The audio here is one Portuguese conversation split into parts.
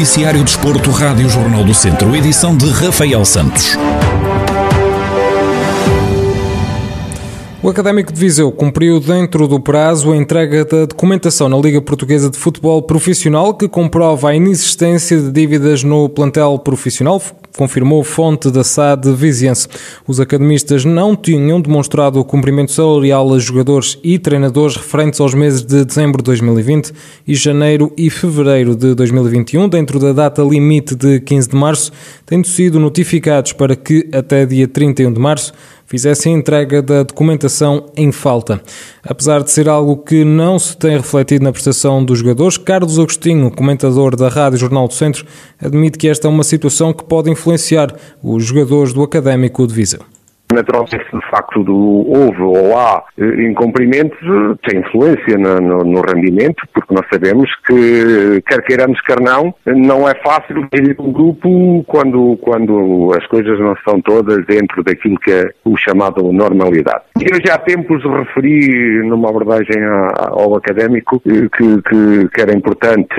Noticiário Desporto, Rádio Jornal do Centro, edição de Rafael Santos. O Académico de Viseu cumpriu dentro do prazo a entrega da documentação na Liga Portuguesa de Futebol Profissional que comprova a inexistência de dívidas no plantel profissional, confirmou fonte da SAD Viziense. Os academistas não tinham demonstrado o cumprimento salarial a jogadores e treinadores referentes aos meses de dezembro de 2020 e janeiro e fevereiro de 2021, dentro da data limite de 15 de março, tendo sido notificados para que até dia 31 de março fizessem entrega da documentação em falta. Apesar de ser algo que não se tem refletido na prestação dos jogadores, Carlos Agostinho, comentador da Rádio Jornal do Centro, admite que esta é uma situação que pode influenciar os jogadores do Académico de Viseu. Naturalmente, o facto do houve ou há eh, incumprimentos tem influência no, no, no, rendimento, porque nós sabemos que, quer queiramos, quer não, não é fácil gerir um grupo quando, quando as coisas não estão todas dentro daquilo que é o chamado normalidade. Eu já há tempos referi numa abordagem ao académico que, que, que era importante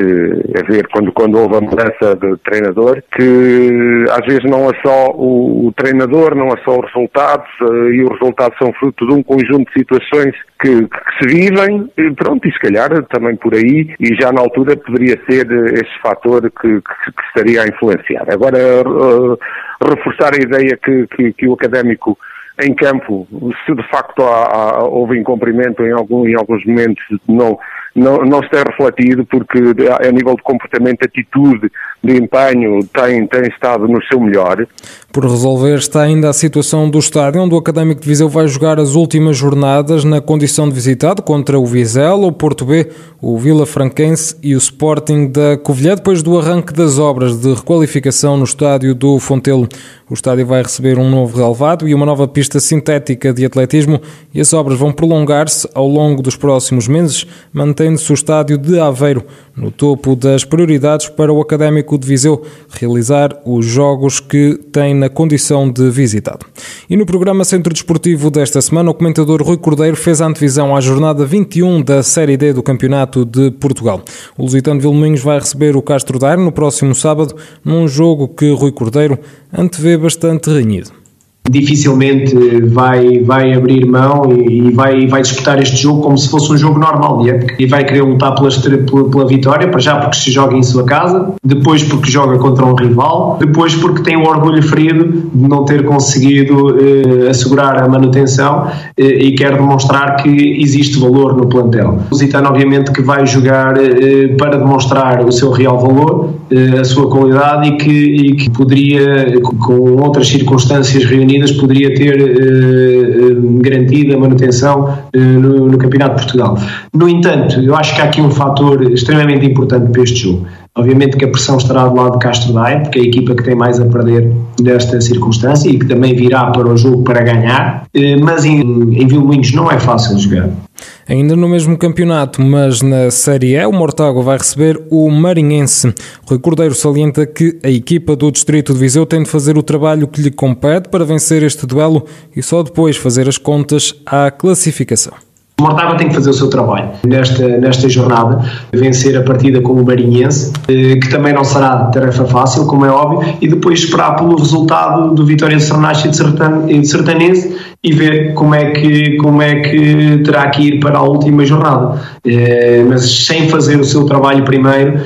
ver quando, quando houve a mudança de treinador, que às vezes não é só o, o treinador, não é só o resultado, resultados uh, e os resultados são fruto de um conjunto de situações que, que, se vivem, pronto, e se calhar também por aí, e já na altura poderia ser este fator que, que, que estaria a influenciar. Agora, uh, reforçar a ideia que, que, que o académico em campo, se de facto há, há, houve incumprimento em, algum, em alguns momentos, não, não, não se tem refletido, porque a nível de comportamento, atitude, de empenho, tem, tem estado no seu melhor. Por resolver está ainda a situação do estádio, onde o Académico de Viseu vai jogar as últimas jornadas na condição de visitado contra o Vizela, o Porto B, o Vila Franquense e o Sporting da Covilhã, depois do arranque das obras de requalificação no estádio do Fontelo. O estádio vai receber um novo relevado e uma nova pista sintética de atletismo e as obras vão prolongar-se ao longo dos próximos meses, mantendo-se o estádio de Aveiro no topo das prioridades para o Académico de Viseu realizar os jogos que tem na condição de visitado. E no programa Centro Desportivo desta semana, o comentador Rui Cordeiro fez a antevisão à jornada 21 da Série D do Campeonato de Portugal. O Lusitano Vilmoinhos vai receber o Castro Daire no próximo sábado, num jogo que Rui Cordeiro antevê bastante renhido dificilmente vai, vai abrir mão e, e, vai, vai disputar este jogo como se fosse um jogo normal época e vai querer lutar pela, pela, vitória, para já porque se joga em sua casa, depois porque joga contra um rival, depois porque tem o orgulho ferido de não ter conseguido eh, assegurar a manutenção eh, e quer demonstrar que existe valor no plantel. O Zitano obviamente que vai jogar eh, para demonstrar o seu real valor, eh, a sua qualidade e que, e que poderia, com outras circunstâncias reunidas Unidas poderia ter uh, garantido a manutenção uh, no, no, Campeonato de Portugal. No entanto, eu acho que há aqui um fator extremamente importante para este jogo. Obviamente que a pressão estará do lado de Castro Daire, porque é a equipa que tem mais a perder nesta circunstância e que também virá para o jogo para ganhar, mas em, em Vilmoinhos não é fácil jogar. Ainda no mesmo campeonato, mas na Série E, o Mortágua vai receber o Marinhense. Rui Cordeiro salienta que a equipa do Distrito de Viseu tem de fazer o trabalho que lhe compete para vencer este duelo e só depois fazer as contas à classificação. Mortágua tem que fazer o seu trabalho nesta, nesta jornada, vencer a partida com o Marinhense, eh, que também não será tarefa fácil, como é óbvio, e depois esperar pelo resultado do Vitória de Sernache e de Sertanense e ver como é que, como é que terá que ir para a última jornada. Eh, mas sem fazer o seu trabalho primeiro,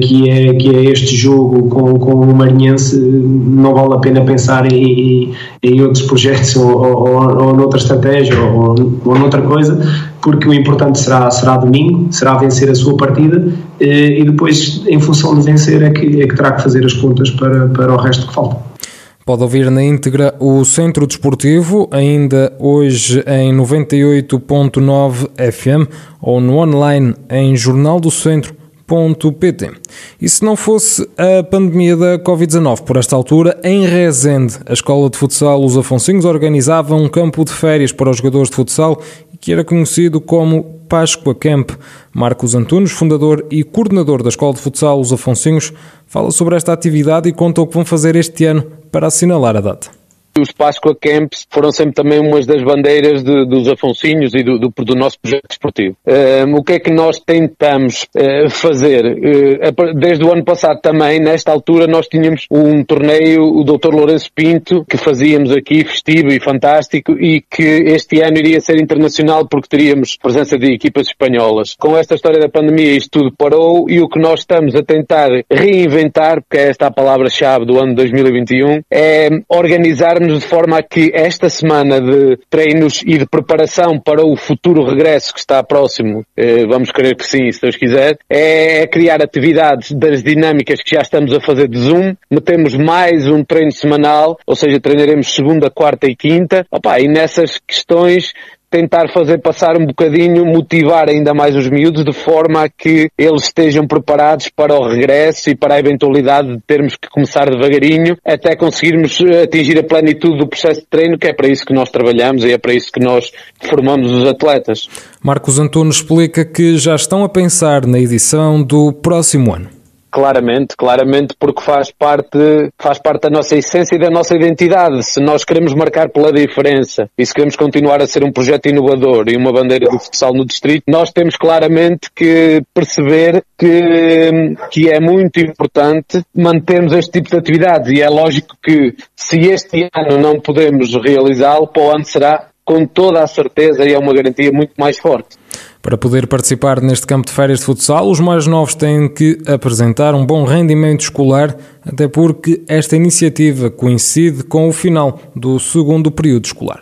que, é, que é este jogo com, com o Marinhense, não vale a pena pensar em, em outros projetos ou, ou, ou noutra estratégia ou, ou noutra coisa, porque o importante será, será domingo, será vencer a sua partida eh, e depois, em função de vencer, é que, é que terá que fazer as contas para, para o resto que falta. Pode ouvir na íntegra o Centro Desportivo, ainda hoje em 98.9 FM ou no online em jornaldocentro.pt. E se não fosse a pandemia da Covid-19 por esta altura, em Rezende, a Escola de Futsal Os Afonsinhos organizava um campo de férias para os jogadores de futsal que era conhecido como Páscoa Camp. Marcos Antunes, fundador e coordenador da Escola de Futsal Os Afonsinhos, fala sobre esta atividade e conta o que vão fazer este ano para assinalar a data. Os Páscoa Camps foram sempre também umas das bandeiras de, dos Afonsinhos e do, do, do nosso projeto desportivo. Um, o que é que nós tentamos uh, fazer? Uh, desde o ano passado também, nesta altura, nós tínhamos um torneio, o Dr. Lourenço Pinto, que fazíamos aqui, festivo e fantástico, e que este ano iria ser internacional porque teríamos presença de equipas espanholas. Com esta história da pandemia, isto tudo parou e o que nós estamos a tentar reinventar, porque é esta a palavra-chave do ano 2021, é de forma a que esta semana de treinos e de preparação para o futuro regresso que está próximo, eh, vamos querer que sim, se Deus quiser, é criar atividades das dinâmicas que já estamos a fazer de Zoom, metemos mais um treino semanal, ou seja, treinaremos segunda, quarta e quinta, Opa, e nessas questões tentar fazer passar um bocadinho, motivar ainda mais os miúdos de forma a que eles estejam preparados para o regresso e para a eventualidade de termos que começar devagarinho até conseguirmos eh, atingir a plenitude do processo de treino, que é para isso que nós trabalhamos e é para isso que nós formamos os atletas. Marcos Antunes explica que já estão a pensar na edição do próximo ano. Claramente, claramente, porque faz parte, faz parte da nossa essência e da nossa identidade. Se nós queremos marcar pela diferença e se queremos continuar a ser um projeto inovador e uma bandeira do futsal no distrito, nós temos claramente que perceber que, que é muito importante mantermos este tipo de atividades e é lógico que se este ano não podemos realizá-lo, para o ano será com toda a certeza e é uma garantia muito mais forte. Para poder participar neste campo de férias de futsal, os mais novos têm que apresentar um bom rendimento escolar, até porque esta iniciativa coincide com o final do segundo período escolar.